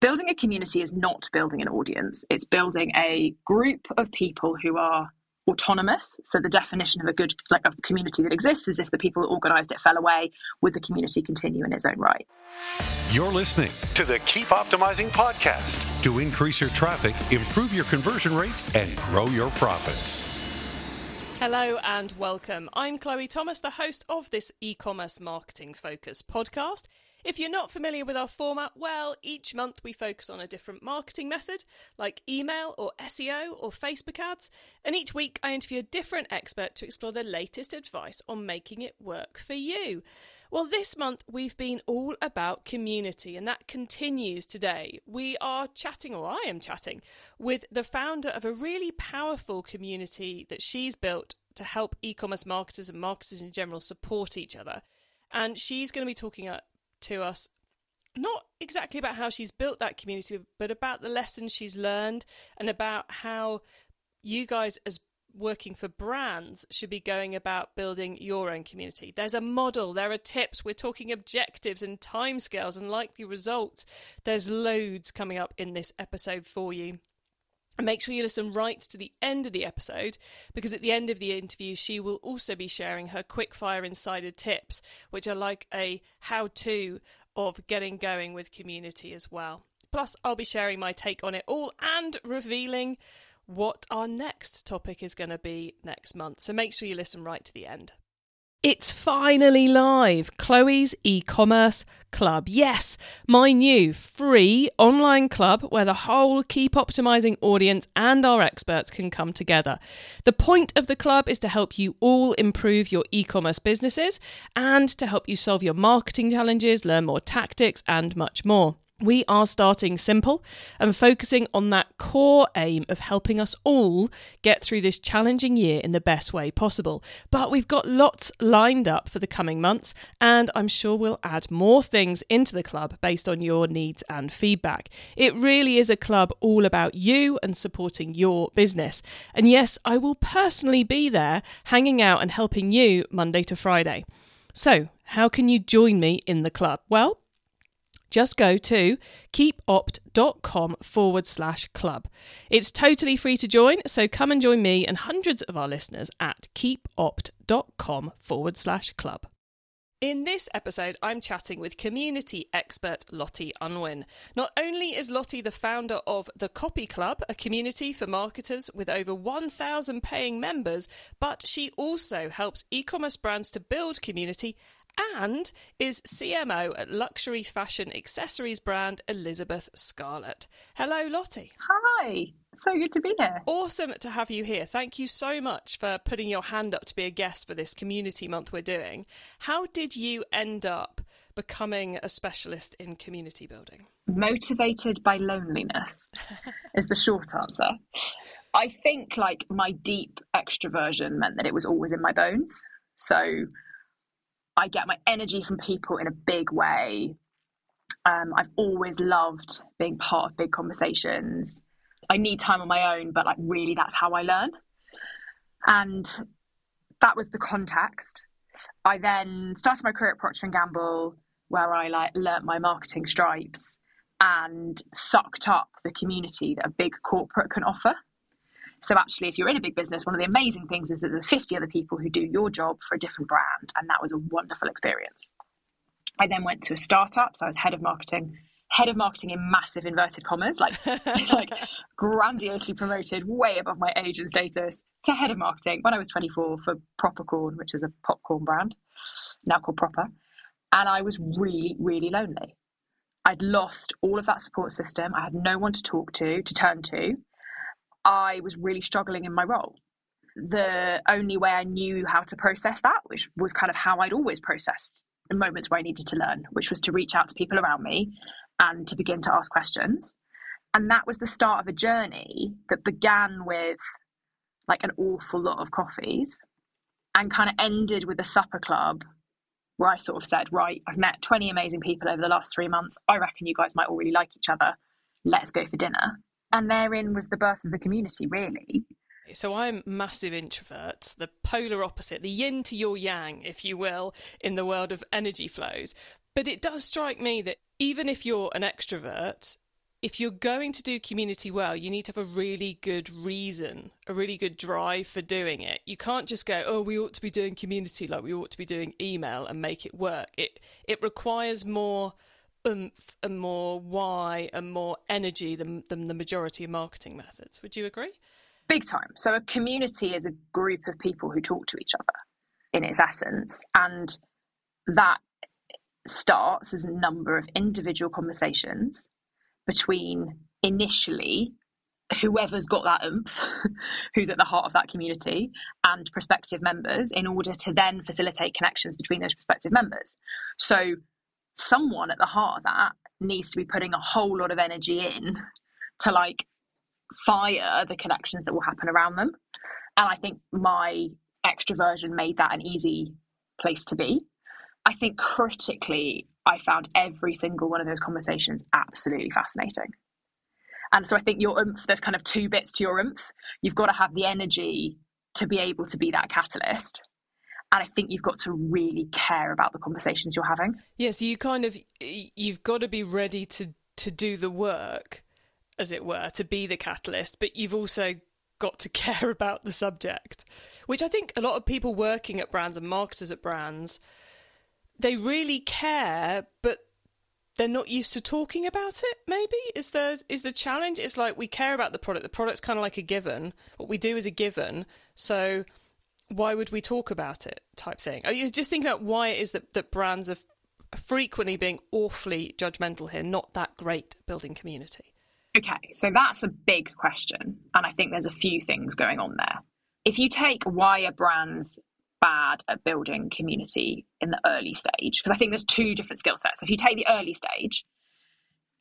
building a community is not building an audience, it's building a group of people who are autonomous. So the definition of a good like a community that exists is if the people that organized it fell away, would the community continue in its own right? You're listening to the Keep Optimizing podcast to increase your traffic, improve your conversion rates, and grow your profits. Hello and welcome. I'm Chloe Thomas, the host of this e commerce marketing focus podcast. If you're not familiar with our format, well, each month we focus on a different marketing method, like email or SEO or Facebook ads, and each week I interview a different expert to explore the latest advice on making it work for you. Well, this month we've been all about community, and that continues today. We are chatting, or I am chatting, with the founder of a really powerful community that she's built to help e commerce marketers and marketers in general support each other. And she's going to be talking to us not exactly about how she's built that community, but about the lessons she's learned and about how you guys, as working for brands, should be going about building your own community. There's a model, there are tips, we're talking objectives and timescales and likely results. There's loads coming up in this episode for you. Make sure you listen right to the end of the episode because at the end of the interview, she will also be sharing her quickfire insider tips, which are like a how to of getting going with community as well. Plus, I'll be sharing my take on it all and revealing what our next topic is going to be next month. So make sure you listen right to the end. It's finally live Chloe's e commerce club. Yes, my new free online club where the whole Keep Optimizing audience and our experts can come together. The point of the club is to help you all improve your e commerce businesses and to help you solve your marketing challenges, learn more tactics, and much more. We are starting simple and focusing on that core aim of helping us all get through this challenging year in the best way possible. But we've got lots lined up for the coming months, and I'm sure we'll add more things into the club based on your needs and feedback. It really is a club all about you and supporting your business. And yes, I will personally be there hanging out and helping you Monday to Friday. So, how can you join me in the club? Well, just go to keepopt.com forward slash club. It's totally free to join, so come and join me and hundreds of our listeners at keepopt.com forward slash club. In this episode, I'm chatting with community expert Lottie Unwin. Not only is Lottie the founder of the Copy Club, a community for marketers with over 1,000 paying members, but she also helps e commerce brands to build community and is CMO at luxury fashion accessories brand Elizabeth Scarlett. Hello, Lottie. Hi. So good to be here. Awesome to have you here. Thank you so much for putting your hand up to be a guest for this community month we're doing. How did you end up becoming a specialist in community building? Motivated by loneliness is the short answer. I think like my deep extroversion meant that it was always in my bones. So I get my energy from people in a big way. Um, I've always loved being part of big conversations. I need time on my own, but like really, that's how I learn. And that was the context. I then started my career at Procter and Gamble, where I like learnt my marketing stripes and sucked up the community that a big corporate can offer. So actually, if you're in a big business, one of the amazing things is that there's 50 other people who do your job for a different brand, and that was a wonderful experience. I then went to a startup, so I was head of marketing, head of marketing in massive inverted commas, like like grandiosely promoted, way above my age and status, to head of marketing when I was 24 for Propercorn, which is a popcorn brand, now called Proper, and I was really, really lonely. I'd lost all of that support system. I had no one to talk to, to turn to. I was really struggling in my role. The only way I knew how to process that, which was kind of how I'd always processed moments where I needed to learn, which was to reach out to people around me and to begin to ask questions. And that was the start of a journey that began with like an awful lot of coffees and kind of ended with a supper club where I sort of said, Right, I've met 20 amazing people over the last three months. I reckon you guys might all really like each other. Let's go for dinner and therein was the birth of the community really so I'm massive introvert, the polar opposite, the yin to your yang, if you will, in the world of energy flows. But it does strike me that even if you're an extrovert, if you're going to do community well, you need to have a really good reason, a really good drive for doing it. You can't just go, "Oh, we ought to be doing community like we ought to be doing email and make it work." It it requires more oomph and more why and more energy than, than the majority of marketing methods. Would you agree? Big time. So a community is a group of people who talk to each other in its essence, and that starts as a number of individual conversations between initially whoever's got that oomph, who's at the heart of that community, and prospective members in order to then facilitate connections between those prospective members. So, someone at the heart of that needs to be putting a whole lot of energy in to like fire the connections that will happen around them. And I think my extroversion made that an easy place to be. I think critically, I found every single one of those conversations absolutely fascinating. And so I think your oomph, there's kind of two bits to your oomph. You've got to have the energy to be able to be that catalyst. And I think you've got to really care about the conversations you're having. Yes, yeah, so you kind of you've got to be ready to to do the work, as it were, to be the catalyst, but you've also got to care about the subject, which I think a lot of people working at brands and marketers at brands they really care, but they're not used to talking about it maybe is the is the challenge it's like we care about the product the product's kind of like a given what we do is a given so why would we talk about it type thing are you just think about why it is that, that brands are frequently being awfully judgmental here not that great building community okay so that's a big question and i think there's a few things going on there if you take why are brands bad at building community in the early stage because I think there's two different skill sets. If you take the early stage,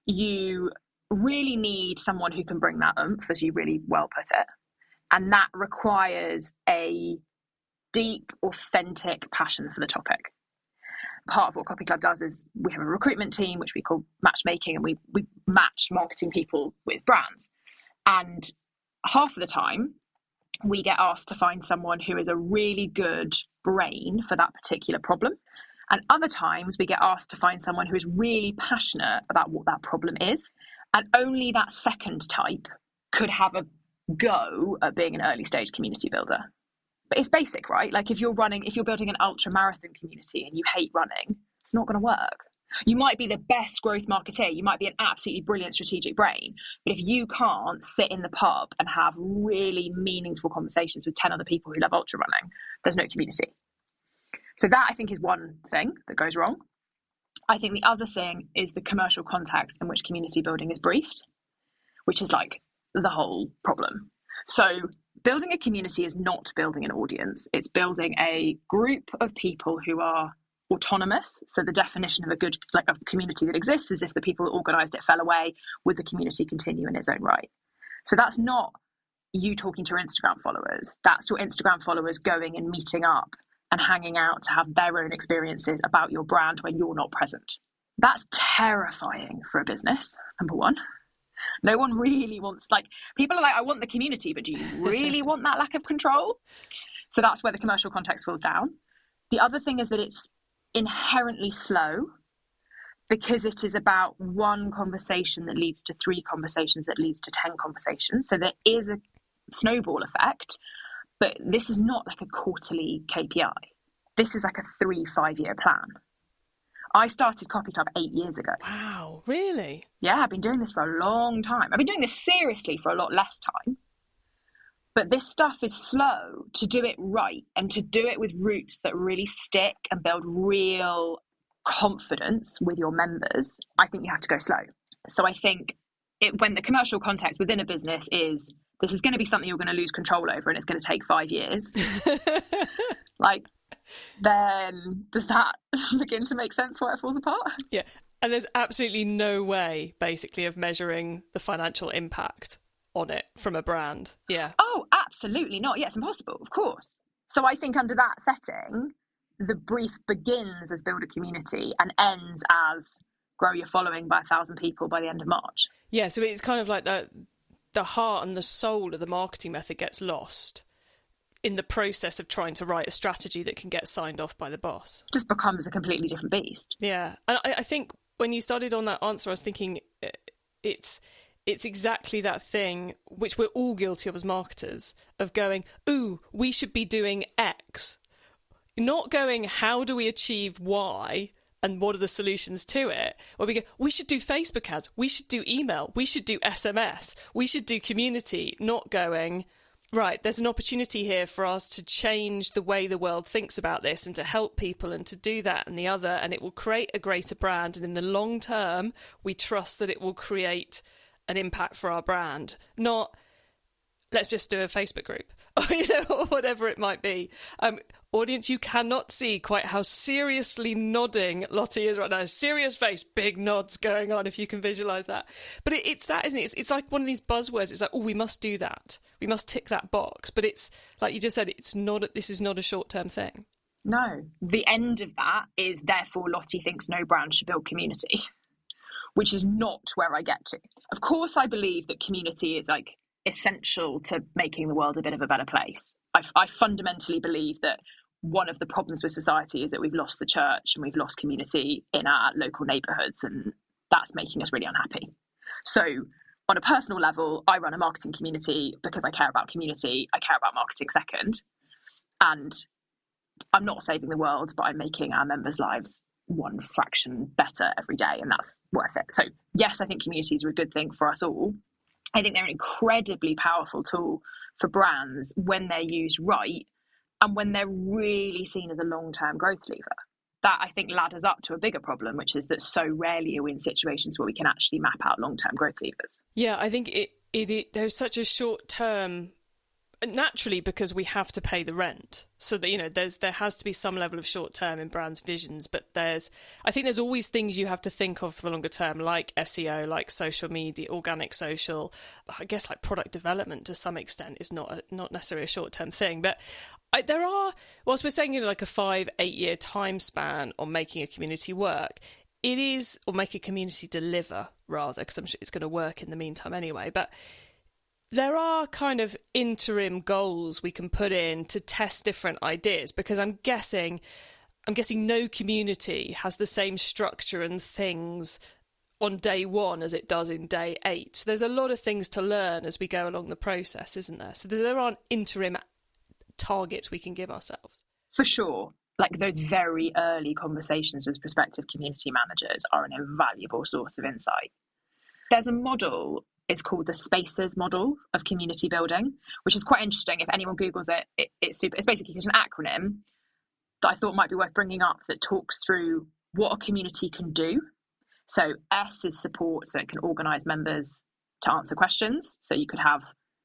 you really need someone who can bring that oomph, as you really well put it. And that requires a deep, authentic passion for the topic. Part of what Copy Club does is we have a recruitment team, which we call matchmaking, and we, we match marketing people with brands. And half of the time, we get asked to find someone who is a really good brain for that particular problem. And other times we get asked to find someone who is really passionate about what that problem is. And only that second type could have a go at being an early stage community builder. But it's basic, right? Like if you're running, if you're building an ultra marathon community and you hate running, it's not going to work. You might be the best growth marketer, you might be an absolutely brilliant strategic brain, but if you can't sit in the pub and have really meaningful conversations with 10 other people who love ultra running, there's no community. So, that I think is one thing that goes wrong. I think the other thing is the commercial context in which community building is briefed, which is like the whole problem. So, building a community is not building an audience, it's building a group of people who are autonomous. So the definition of a good like a community that exists is if the people that organised it fell away, would the community continue in its own right? So that's not you talking to your Instagram followers. That's your Instagram followers going and meeting up and hanging out to have their own experiences about your brand when you're not present. That's terrifying for a business, number one. No one really wants, like, people are like, I want the community, but do you really want that lack of control? So that's where the commercial context falls down. The other thing is that it's inherently slow because it is about one conversation that leads to three conversations that leads to 10 conversations. So there is a snowball effect, but this is not like a quarterly KPI. This is like a three, five year plan. I started Copy Club eight years ago. Wow, really? Yeah, I've been doing this for a long time. I've been doing this seriously for a lot less time. But this stuff is slow to do it right and to do it with roots that really stick and build real confidence with your members. I think you have to go slow. So I think it, when the commercial context within a business is this is going to be something you're going to lose control over and it's going to take five years, like, then does that begin to make sense why it falls apart? Yeah. And there's absolutely no way, basically, of measuring the financial impact on it from a brand. Yeah. Oh, absolutely not. Yeah, it's impossible, of course. So I think under that setting, the brief begins as build a community and ends as grow your following by a thousand people by the end of March. Yeah, so it's kind of like the the heart and the soul of the marketing method gets lost in the process of trying to write a strategy that can get signed off by the boss. Just becomes a completely different beast. Yeah, and I, I think when you started on that answer, I was thinking uh, it's it's exactly that thing which we're all guilty of as marketers of going, ooh, we should be doing X. Not going, how do we achieve Y? and what are the solutions to it? Where we go, we should do Facebook ads, we should do email, we should do SMS, we should do community, not going, right, there's an opportunity here for us to change the way the world thinks about this and to help people and to do that and the other, and it will create a greater brand. And in the long term, we trust that it will create an impact for our brand, not let's just do a Facebook group, you know, or whatever it might be. Um, audience, you cannot see quite how seriously nodding Lottie is right now. Serious face, big nods going on. If you can visualize that, but it, it's that, isn't it? It's, it's like one of these buzzwords. It's like, oh, we must do that. We must tick that box. But it's like you just said. It's not. This is not a short term thing. No, the end of that is therefore Lottie thinks no brand should build community, which is not where I get to. Of course, I believe that community is like essential to making the world a bit of a better place. I, I fundamentally believe that one of the problems with society is that we've lost the church and we've lost community in our local neighborhoods, and that's making us really unhappy. So, on a personal level, I run a marketing community because I care about community. I care about marketing second. And I'm not saving the world, but I'm making our members' lives one fraction better every day, and that's worth it. So, yes, I think communities are a good thing for us all. I think they're an incredibly powerful tool for brands when they're used right and when they're really seen as a long term growth lever. That I think ladders up to a bigger problem, which is that so rarely are we in situations where we can actually map out long term growth levers. Yeah, I think it, it, it there's such a short term naturally because we have to pay the rent. So that you know there's there has to be some level of short term in brands visions but there's i think there's always things you have to think of for the longer term like seo like social media organic social. I guess like product development to some extent is not a, not necessarily a short term thing but I, there are whilst we're saying you know like a five eight year time span on making a community work it is or make a community deliver rather because i'm sure it's going to work in the meantime anyway but there are kind of interim goals we can put in to test different ideas because I'm guessing I'm guessing no community has the same structure and things on day one as it does in day eight. So there's a lot of things to learn as we go along the process, isn't there? So there aren't interim targets we can give ourselves. For sure. Like those very early conversations with prospective community managers are an invaluable source of insight. There's a model it's called the Spaces model of community building, which is quite interesting. If anyone Googles it, it it's super. It's basically just an acronym that I thought might be worth bringing up that talks through what a community can do. So S is support, so it can organise members to answer questions. So you could have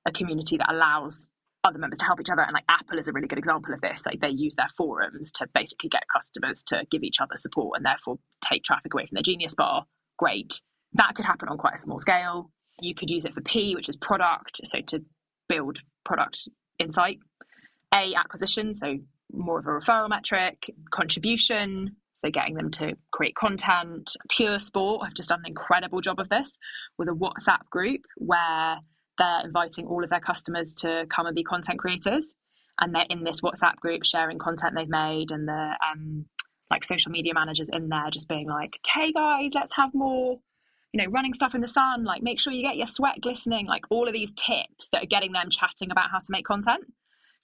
a community that allows other members to help each other. And like Apple is a really good example of this. Like they use their forums to basically get customers to give each other support and therefore take traffic away from their Genius Bar. Great. That could happen on quite a small scale. You could use it for P, which is product, so to build product insight. A, acquisition, so more of a referral metric. Contribution, so getting them to create content. Pure Sport have just done an incredible job of this with a WhatsApp group where they're inviting all of their customers to come and be content creators. And they're in this WhatsApp group sharing content they've made and the um, like social media managers in there just being like, hey guys, let's have more you know, running stuff in the sun, like make sure you get your sweat glistening, like all of these tips that are getting them chatting about how to make content.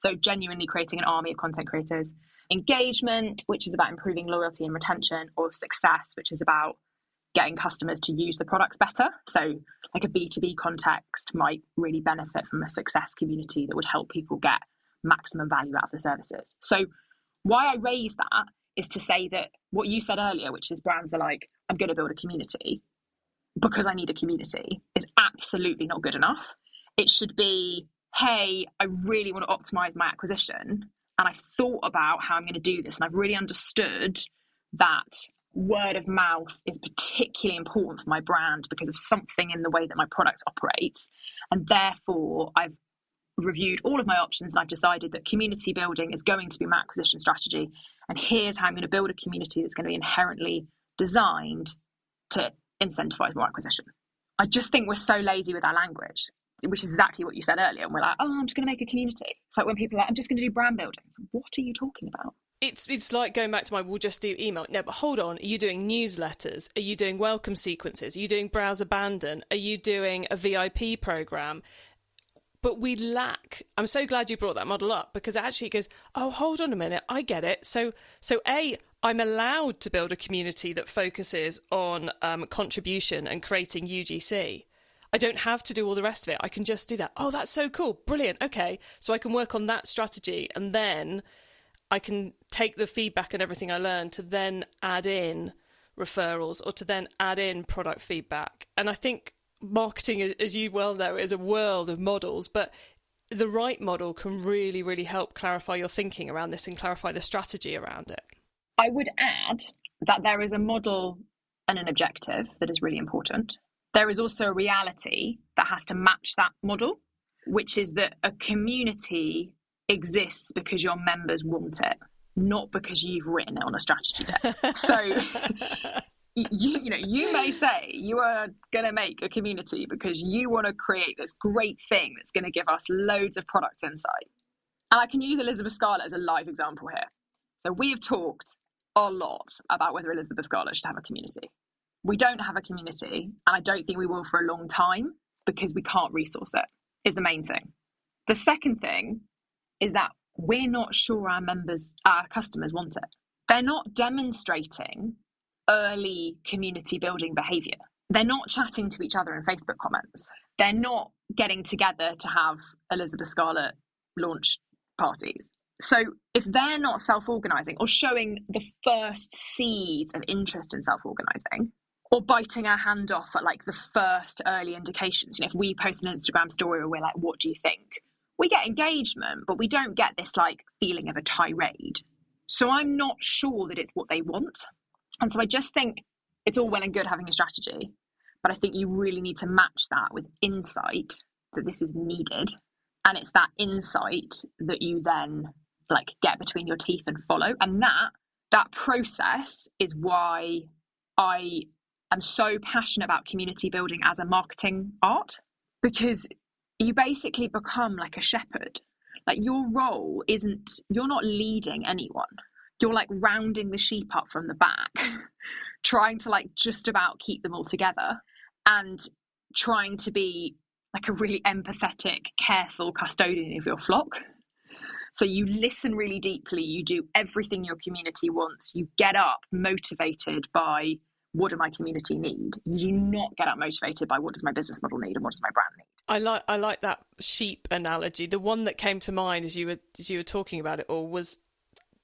So, genuinely creating an army of content creators. Engagement, which is about improving loyalty and retention, or success, which is about getting customers to use the products better. So, like a B2B context might really benefit from a success community that would help people get maximum value out of the services. So, why I raise that is to say that what you said earlier, which is brands are like, I'm going to build a community because I need a community is absolutely not good enough. It should be, hey, I really want to optimize my acquisition. And I thought about how I'm going to do this. And I've really understood that word of mouth is particularly important for my brand because of something in the way that my product operates. And therefore, I've reviewed all of my options and I've decided that community building is going to be my acquisition strategy. And here's how I'm going to build a community that's going to be inherently designed to incentivize more acquisition. I just think we're so lazy with our language. which is exactly what you said earlier. And we're like, oh, I'm just going to make a community. It's like when people are like, I'm just going to do brand building. So what are you talking about? It's it's like going back to my we'll just do email. No, but hold on. Are you doing newsletters? Are you doing welcome sequences? Are you doing browse abandon? Are you doing a VIP program? But we lack. I'm so glad you brought that model up because actually it goes. Oh, hold on a minute. I get it. So so a I'm allowed to build a community that focuses on um, contribution and creating UGC. I don't have to do all the rest of it. I can just do that. Oh, that's so cool. Brilliant. Okay. So I can work on that strategy and then I can take the feedback and everything I learned to then add in referrals or to then add in product feedback. And I think marketing, as you well know, is a world of models, but the right model can really, really help clarify your thinking around this and clarify the strategy around it. I would add that there is a model and an objective that is really important. There is also a reality that has to match that model, which is that a community exists because your members want it, not because you've written it on a strategy deck. so you, you know, you may say you are going to make a community because you want to create this great thing that's going to give us loads of product insight. And I can use Elizabeth Scarlett as a live example here. So we have talked a lot about whether Elizabeth Scarlett should have a community. We don't have a community, and I don't think we will for a long time because we can't resource it, is the main thing. The second thing is that we're not sure our members, our customers want it. They're not demonstrating early community building behavior. They're not chatting to each other in Facebook comments. They're not getting together to have Elizabeth Scarlett launch parties. So if they're not self organizing or showing the first seeds of interest in self organizing, or biting our hand off at like the first early indications, you know, if we post an Instagram story or we're like, what do you think? We get engagement, but we don't get this like feeling of a tirade. So I'm not sure that it's what they want. And so I just think it's all well and good having a strategy, but I think you really need to match that with insight that this is needed. And it's that insight that you then like get between your teeth and follow. And that that process is why I am so passionate about community building as a marketing art because you basically become like a shepherd. Like your role isn't you're not leading anyone. You're like rounding the sheep up from the back, trying to like just about keep them all together and trying to be like a really empathetic, careful custodian of your flock. So you listen really deeply, you do everything your community wants, you get up motivated by what do my community need? You do not get up motivated by what does my business model need and what does my brand need. I like I like that sheep analogy. The one that came to mind as you were as you were talking about it all was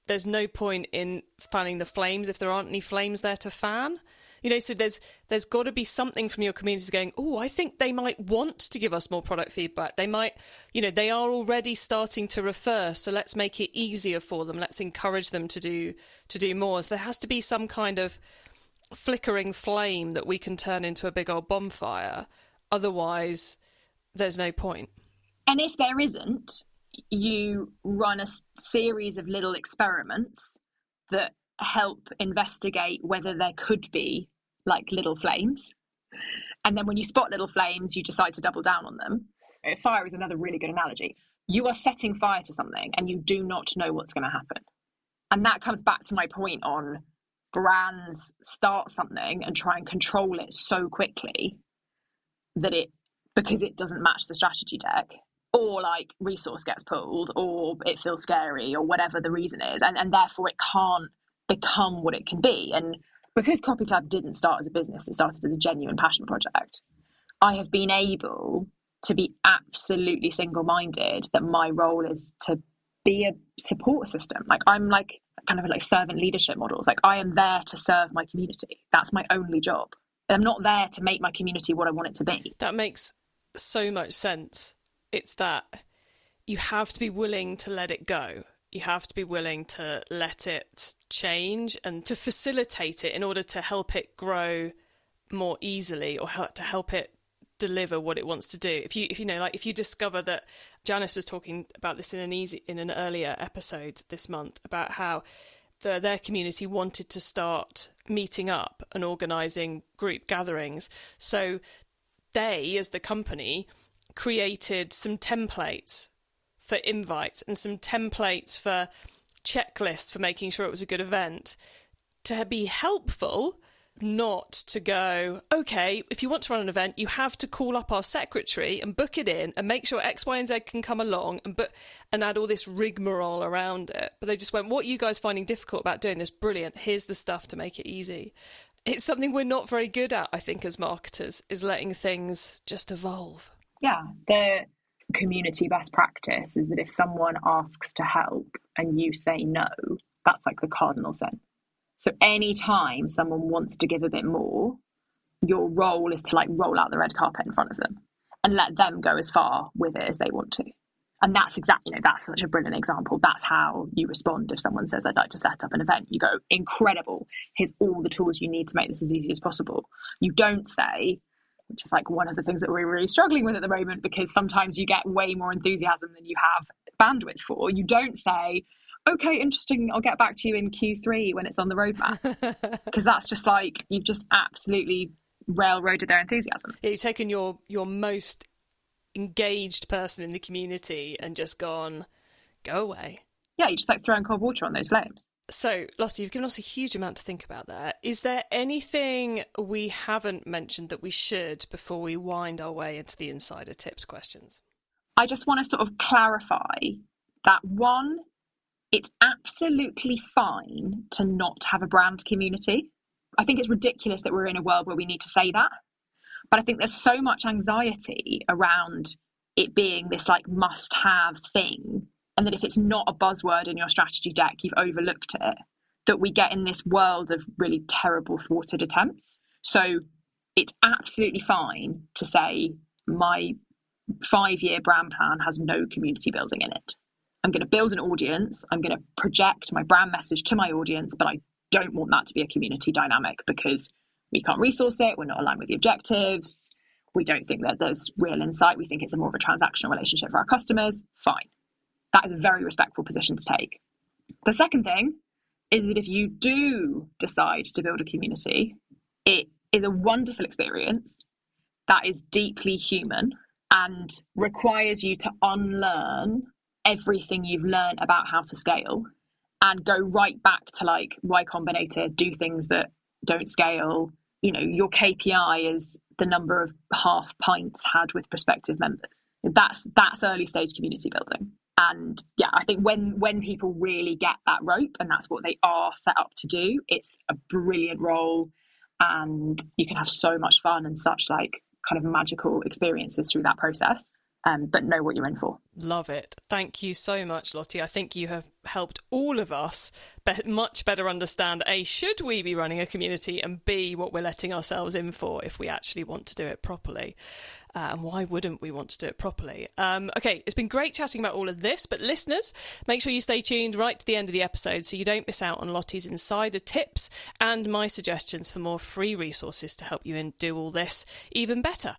there's no point in fanning the flames if there aren't any flames there to fan. You know, so there's there's got to be something from your communities going. Oh, I think they might want to give us more product feedback. They might, you know, they are already starting to refer. So let's make it easier for them. Let's encourage them to do to do more. So there has to be some kind of flickering flame that we can turn into a big old bonfire. Otherwise, there's no point. And if there isn't, you run a series of little experiments that help investigate whether there could be like little flames. And then when you spot little flames, you decide to double down on them. Uh, fire is another really good analogy. You are setting fire to something and you do not know what's going to happen. And that comes back to my point on brands start something and try and control it so quickly that it, because it doesn't match the strategy deck, or like resource gets pulled, or it feels scary, or whatever the reason is. And, and therefore it can't become what it can be. And because Copy Club didn't start as a business, it started as a genuine passion project. I have been able to be absolutely single minded that my role is to be a support system. Like I'm like kind of like servant leadership models. Like I am there to serve my community. That's my only job. I'm not there to make my community what I want it to be. That makes so much sense. It's that you have to be willing to let it go you have to be willing to let it change and to facilitate it in order to help it grow more easily or to help it deliver what it wants to do. If you if you know like if you discover that Janice was talking about this in an easy in an earlier episode this month about how the, their community wanted to start meeting up and organizing group gatherings. So they as the company created some templates for invites and some templates for checklists for making sure it was a good event to be helpful not to go, okay, if you want to run an event, you have to call up our secretary and book it in and make sure X, Y, and Z can come along and book and add all this rigmarole around it. But they just went, what you guys finding difficult about doing this? Brilliant. Here's the stuff to make it easy. It's something we're not very good at, I think, as marketers, is letting things just evolve. Yeah. The community best practice is that if someone asks to help and you say no, that's like the cardinal sin. So anytime someone wants to give a bit more, your role is to like roll out the red carpet in front of them and let them go as far with it as they want to. And that's exactly, you know, that's such a brilliant example. That's how you respond if someone says, I'd like to set up an event. You go, incredible. Here's all the tools you need to make this as easy as possible. You don't say, which is like one of the things that we're really struggling with at the moment because sometimes you get way more enthusiasm than you have bandwidth for. You don't say, okay, interesting. I'll get back to you in Q3 when it's on the roadmap. Because that's just like, you've just absolutely railroaded their enthusiasm. Yeah, you've taken your, your most engaged person in the community and just gone, go away. Yeah, you just like throwing cold water on those flames. So, Lottie, you've given us a huge amount to think about there. Is there anything we haven't mentioned that we should before we wind our way into the insider tips questions? I just want to sort of clarify that one, it's absolutely fine to not have a brand community. I think it's ridiculous that we're in a world where we need to say that. But I think there's so much anxiety around it being this like must have thing and that if it's not a buzzword in your strategy deck, you've overlooked it, that we get in this world of really terrible thwarted attempts. So it's absolutely fine to say, my five year brand plan has no community building in it. I'm going to build an audience, I'm going to project my brand message to my audience, but I don't want that to be a community dynamic because we can't resource it, we're not aligned with the objectives, we don't think that there's real insight, we think it's a more of a transactional relationship for our customers. Fine. That is a very respectful position to take. The second thing is that if you do decide to build a community, it is a wonderful experience that is deeply human and requires you to unlearn everything you've learned about how to scale and go right back to like Y Combinator, do things that don't scale. You know, your KPI is the number of half pints had with prospective members. That's that's early stage community building and yeah i think when when people really get that rope and that's what they are set up to do it's a brilliant role. And you can have so much fun and such like kind of magical experiences through that process um, but know what you're in for. Love it. Thank you so much, Lottie. I think you have helped all of us be- much better understand A, should we be running a community, and B, what we're letting ourselves in for if we actually want to do it properly. Uh, and why wouldn't we want to do it properly? Um, okay, it's been great chatting about all of this, but listeners, make sure you stay tuned right to the end of the episode so you don't miss out on Lottie's insider tips and my suggestions for more free resources to help you in do all this even better.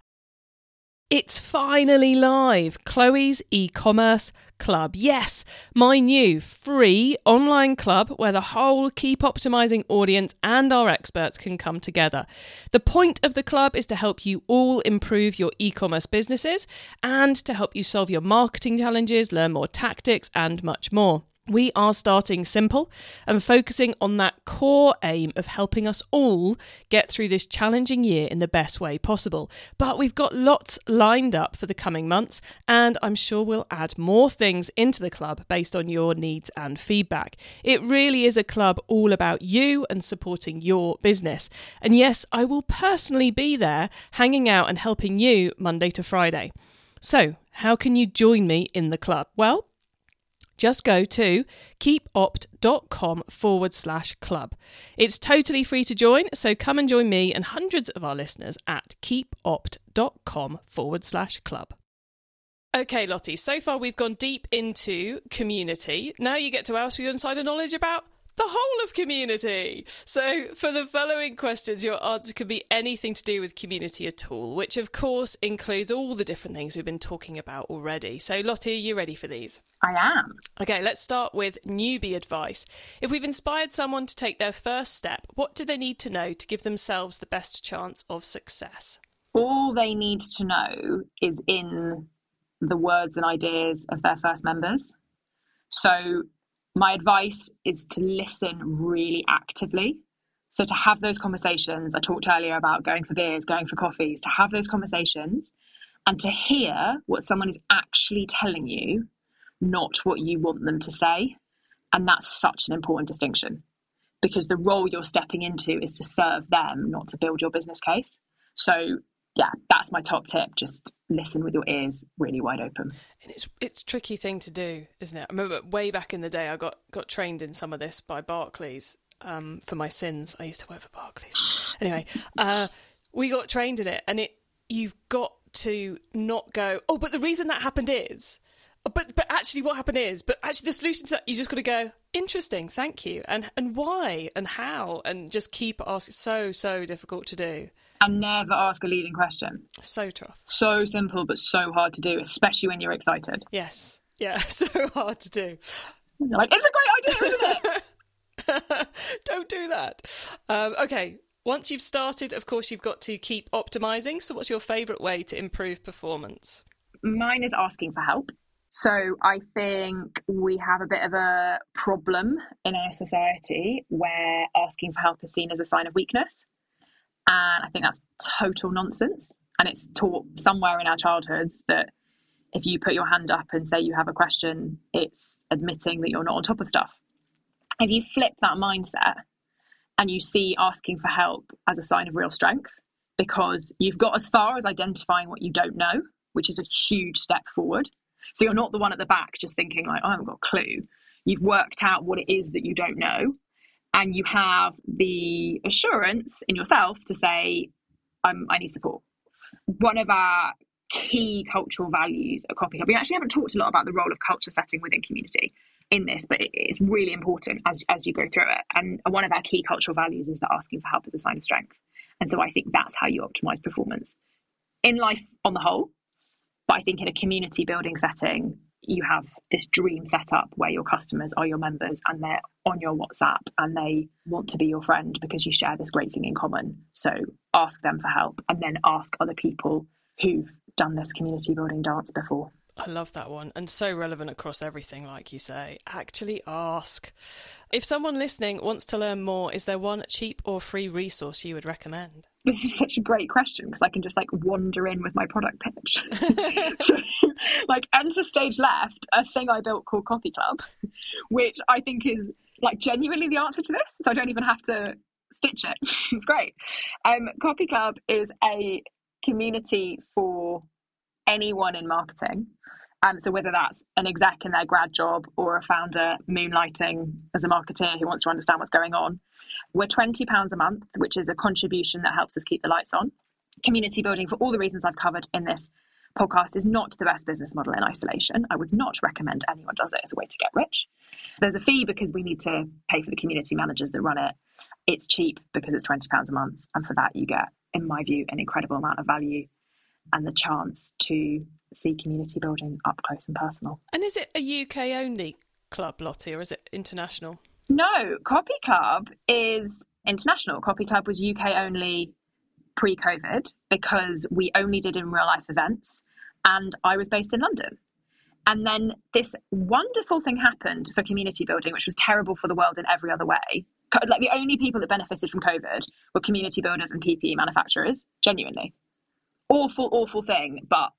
It's finally live. Chloe's e-commerce club. Yes, my new free online club where the whole Keep Optimizing audience and our experts can come together. The point of the club is to help you all improve your e-commerce businesses and to help you solve your marketing challenges, learn more tactics and much more. We are starting simple and focusing on that core aim of helping us all get through this challenging year in the best way possible. But we've got lots lined up for the coming months, and I'm sure we'll add more things into the club based on your needs and feedback. It really is a club all about you and supporting your business. And yes, I will personally be there hanging out and helping you Monday to Friday. So, how can you join me in the club? Well, just go to keepopt.com forward slash club. It's totally free to join, so come and join me and hundreds of our listeners at keepopt.com forward slash club. Okay, Lottie, so far we've gone deep into community. Now you get to ask for your insider knowledge about the whole of community. So, for the following questions, your answer could be anything to do with community at all, which of course includes all the different things we've been talking about already. So, Lottie, are you ready for these? I am. Okay, let's start with newbie advice. If we've inspired someone to take their first step, what do they need to know to give themselves the best chance of success? all they need to know is in the words and ideas of their first members. So, my advice is to listen really actively. So, to have those conversations, I talked earlier about going for beers, going for coffees, to have those conversations and to hear what someone is actually telling you, not what you want them to say. And that's such an important distinction because the role you're stepping into is to serve them, not to build your business case. So, yeah, that's my top tip. Just listen with your ears really wide open. And it's it's a tricky thing to do, isn't it? I remember way back in the day, I got got trained in some of this by Barclays um, for my sins. I used to work for Barclays. Anyway, uh, we got trained in it, and it you've got to not go. Oh, but the reason that happened is. But but actually, what happened is, but actually, the solution to that, you just got to go. Interesting, thank you, and and why and how, and just keep asking. So so difficult to do and never ask a leading question. So tough. So simple, but so hard to do, especially when you're excited. Yes. Yeah, so hard to do. You're like, it's a great idea, isn't it? Don't do that. Um, okay. Once you've started, of course, you've got to keep optimizing. So, what's your favorite way to improve performance? Mine is asking for help. So, I think we have a bit of a problem in our society where asking for help is seen as a sign of weakness. And I think that's total nonsense. And it's taught somewhere in our childhoods that if you put your hand up and say you have a question, it's admitting that you're not on top of stuff. If you flip that mindset and you see asking for help as a sign of real strength, because you've got as far as identifying what you don't know, which is a huge step forward. So you're not the one at the back just thinking, like, oh, I haven't got a clue. You've worked out what it is that you don't know and you have the assurance in yourself to say, i need support. One of our key cultural values at Copy Club, we actually haven't talked a lot about the role of culture setting within community in this, but it's really important as, as you go through it. And one of our key cultural values is that asking for help is a sign of strength. And so I think that's how you optimize performance in life on the whole. But I think in a community building setting, you have this dream setup where your customers are your members and they're on your WhatsApp and they want to be your friend because you share this great thing in common. So ask them for help and then ask other people who've done this community building dance before. I love that one and so relevant across everything, like you say. Actually ask. If someone listening wants to learn more, is there one cheap or free resource you would recommend? This is such a great question because I can just like wander in with my product pitch. so, like, enter stage left, a thing I built called Copy Club, which I think is like genuinely the answer to this. So I don't even have to stitch it. it's great. Um, Copy Club is a community for anyone in marketing. Um, so whether that's an exec in their grad job or a founder moonlighting as a marketer who wants to understand what's going on, we're twenty pounds a month, which is a contribution that helps us keep the lights on. Community building, for all the reasons I've covered in this podcast, is not the best business model in isolation. I would not recommend anyone does it as a way to get rich. There's a fee because we need to pay for the community managers that run it. It's cheap because it's twenty pounds a month, and for that you get, in my view, an incredible amount of value and the chance to see community building up close and personal. And is it a UK only club, Lottie, or is it international? No, Copy Club is international. Copy Club was UK only pre COVID because we only did in real life events and I was based in London. And then this wonderful thing happened for community building, which was terrible for the world in every other way. Like the only people that benefited from COVID were community builders and PPE manufacturers, genuinely awful, awful thing, but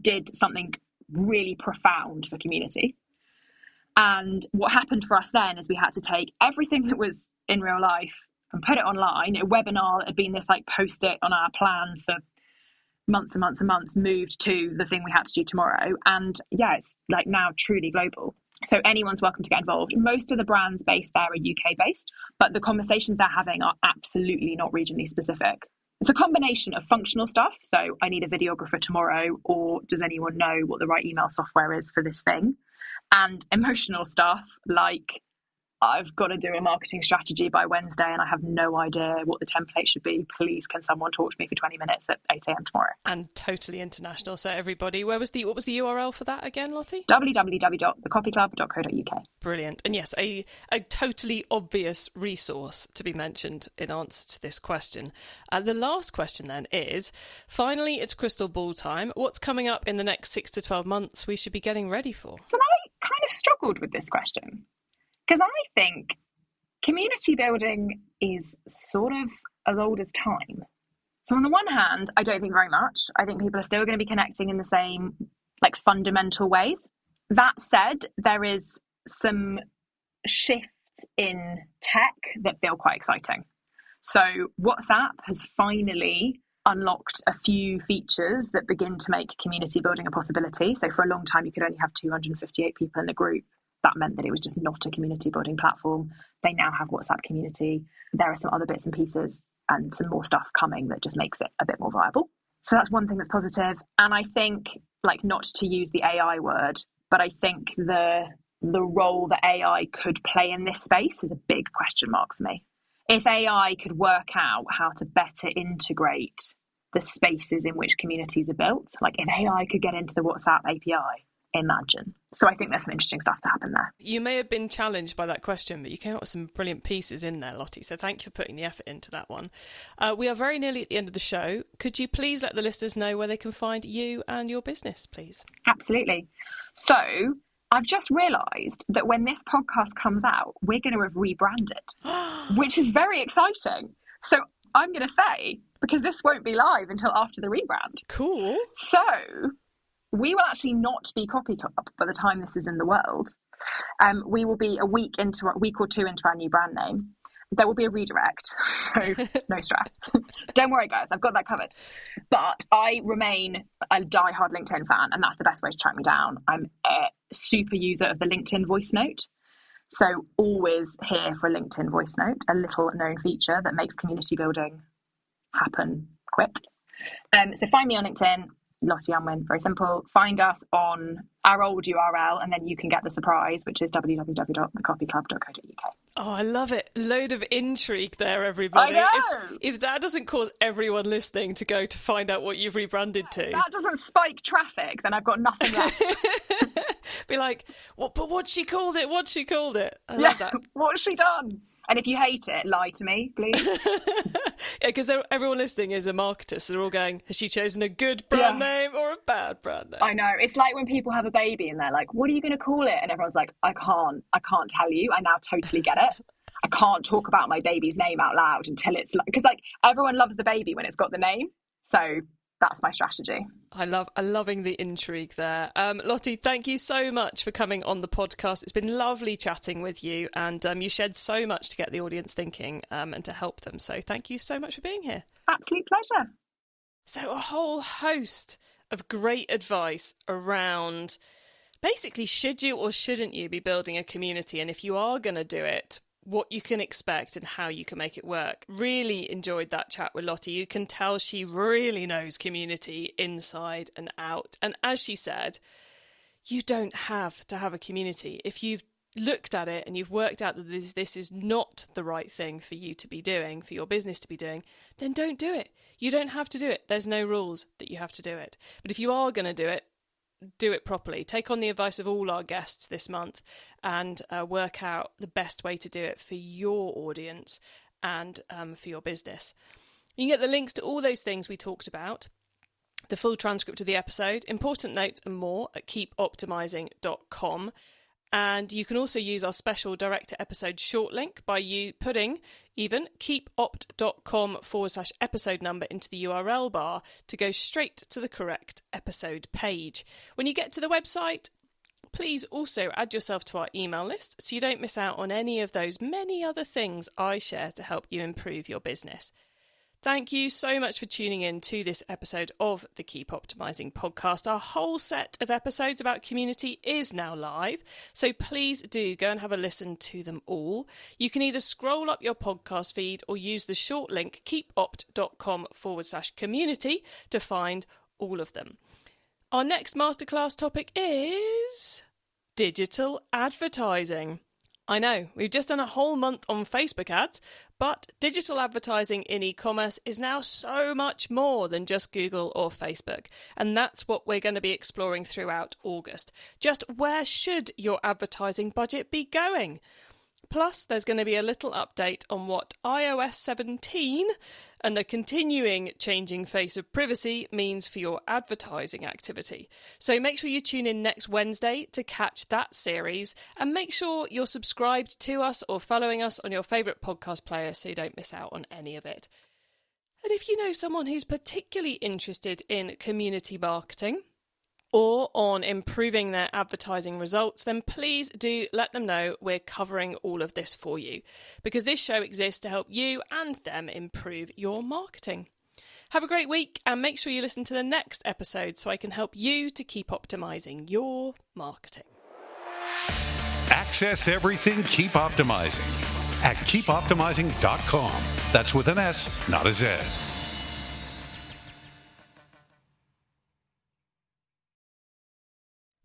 did something really profound for community. And what happened for us then is we had to take everything that was in real life and put it online. A webinar that had been this like post it on our plans for months and months and months moved to the thing we had to do tomorrow. And yeah, it's like now truly global. So anyone's welcome to get involved. Most of the brands based there are UK based, but the conversations they're having are absolutely not regionally specific. It's a combination of functional stuff. So I need a videographer tomorrow, or does anyone know what the right email software is for this thing? And emotional stuff like I've got to do a marketing strategy by Wednesday and I have no idea what the template should be. Please, can someone talk to me for 20 minutes at 8 a.m. tomorrow? And totally international. So everybody, where was the what was the URL for that again, Lottie? www.thecopyclub.co.uk. Brilliant. And yes, a, a totally obvious resource to be mentioned in answer to this question. Uh, the last question then is finally, it's crystal ball time. What's coming up in the next six to 12 months we should be getting ready for? So I kind of struggled with this question because I think community building is sort of as old as time. So on the one hand, I don't think very much. I think people are still going to be connecting in the same like fundamental ways. That said, there is some shifts in tech that feel quite exciting. So WhatsApp has finally unlocked a few features that begin to make community building a possibility. So for a long time you could only have 258 people in a group that meant that it was just not a community building platform. They now have WhatsApp community. There are some other bits and pieces and some more stuff coming that just makes it a bit more viable. So that's one thing that's positive. And I think, like, not to use the AI word, but I think the the role that AI could play in this space is a big question mark for me. If AI could work out how to better integrate the spaces in which communities are built, like if AI could get into the WhatsApp API imagine. So I think there's some interesting stuff to happen there. You may have been challenged by that question, but you came up with some brilliant pieces in there, Lottie. So thank you for putting the effort into that one. Uh, we are very nearly at the end of the show. Could you please let the listeners know where they can find you and your business, please? Absolutely. So I've just realised that when this podcast comes out, we're going to have rebranded, which is very exciting. So I'm going to say, because this won't be live until after the rebrand. Cool. So we will actually not be Copy Club by the time this is in the world. Um, we will be a week into a week or two into our new brand name. There will be a redirect, so no stress. Don't worry, guys, I've got that covered. But I remain a die-hard LinkedIn fan, and that's the best way to track me down. I'm a super user of the LinkedIn voice note. So always here for a LinkedIn voice note, a little known feature that makes community building happen quick. Um, so find me on LinkedIn. Lottie Unwin. Very simple. Find us on our old URL, and then you can get the surprise, which is www.thecopyclub.co.uk. Oh, I love it. Load of intrigue there, everybody. I know. If, if that doesn't cause everyone listening to go to find out what you've rebranded to, that doesn't spike traffic, then I've got nothing left. be like, what? But what she called it? What she called it? I yeah, love that. What's she done? And if you hate it, lie to me, please. yeah, because everyone listening is a marketer, so they're all going, has she chosen a good brand Yeah. name or a bad brand name? I know. It's like when people have a baby and they're like, what are you going to call it? And everyone's like, I can't. I can't tell you. I now totally get it. I can't talk about my baby's name out loud until it's like, because like everyone loves the baby when it's got the name. So that's my strategy. I love, I'm loving the intrigue there. Um, Lottie, thank you so much for coming on the podcast. It's been lovely chatting with you, and um, you shed so much to get the audience thinking um, and to help them. So thank you so much for being here. Absolute pleasure. So, a whole host of great advice around basically should you or shouldn't you be building a community? And if you are going to do it, what you can expect and how you can make it work. Really enjoyed that chat with Lottie. You can tell she really knows community inside and out. And as she said, you don't have to have a community. If you've looked at it and you've worked out that this, this is not the right thing for you to be doing, for your business to be doing, then don't do it. You don't have to do it. There's no rules that you have to do it. But if you are going to do it, do it properly. Take on the advice of all our guests this month and uh, work out the best way to do it for your audience and um, for your business. You can get the links to all those things we talked about, the full transcript of the episode, important notes, and more at keepoptimising.com. And you can also use our special director episode short link by you putting even keepopt.com forward slash episode number into the URL bar to go straight to the correct episode page. When you get to the website, please also add yourself to our email list so you don't miss out on any of those many other things I share to help you improve your business. Thank you so much for tuning in to this episode of the Keep Optimizing podcast. Our whole set of episodes about community is now live, so please do go and have a listen to them all. You can either scroll up your podcast feed or use the short link keepopt.com forward slash community to find all of them. Our next masterclass topic is digital advertising. I know, we've just done a whole month on Facebook ads, but digital advertising in e commerce is now so much more than just Google or Facebook. And that's what we're going to be exploring throughout August. Just where should your advertising budget be going? Plus, there's going to be a little update on what iOS 17 and the continuing changing face of privacy means for your advertising activity. So make sure you tune in next Wednesday to catch that series and make sure you're subscribed to us or following us on your favourite podcast player so you don't miss out on any of it. And if you know someone who's particularly interested in community marketing, or on improving their advertising results, then please do let them know we're covering all of this for you because this show exists to help you and them improve your marketing. Have a great week and make sure you listen to the next episode so I can help you to keep optimizing your marketing. Access everything Keep Optimizing at keepoptimising.com. That's with an S, not a Z.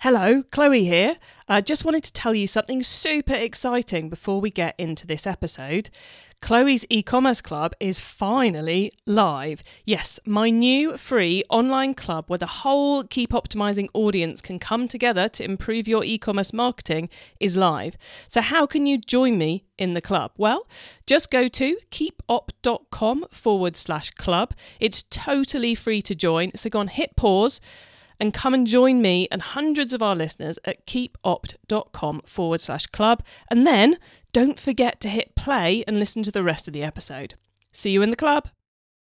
Hello, Chloe here. I just wanted to tell you something super exciting before we get into this episode. Chloe's e commerce club is finally live. Yes, my new free online club where the whole Keep Optimizing audience can come together to improve your e commerce marketing is live. So, how can you join me in the club? Well, just go to keepopt.com forward slash club. It's totally free to join. So, go on, hit pause and come and join me and hundreds of our listeners at keepopt.com forward slash club. And then don't forget to hit play and listen to the rest of the episode. See you in the club.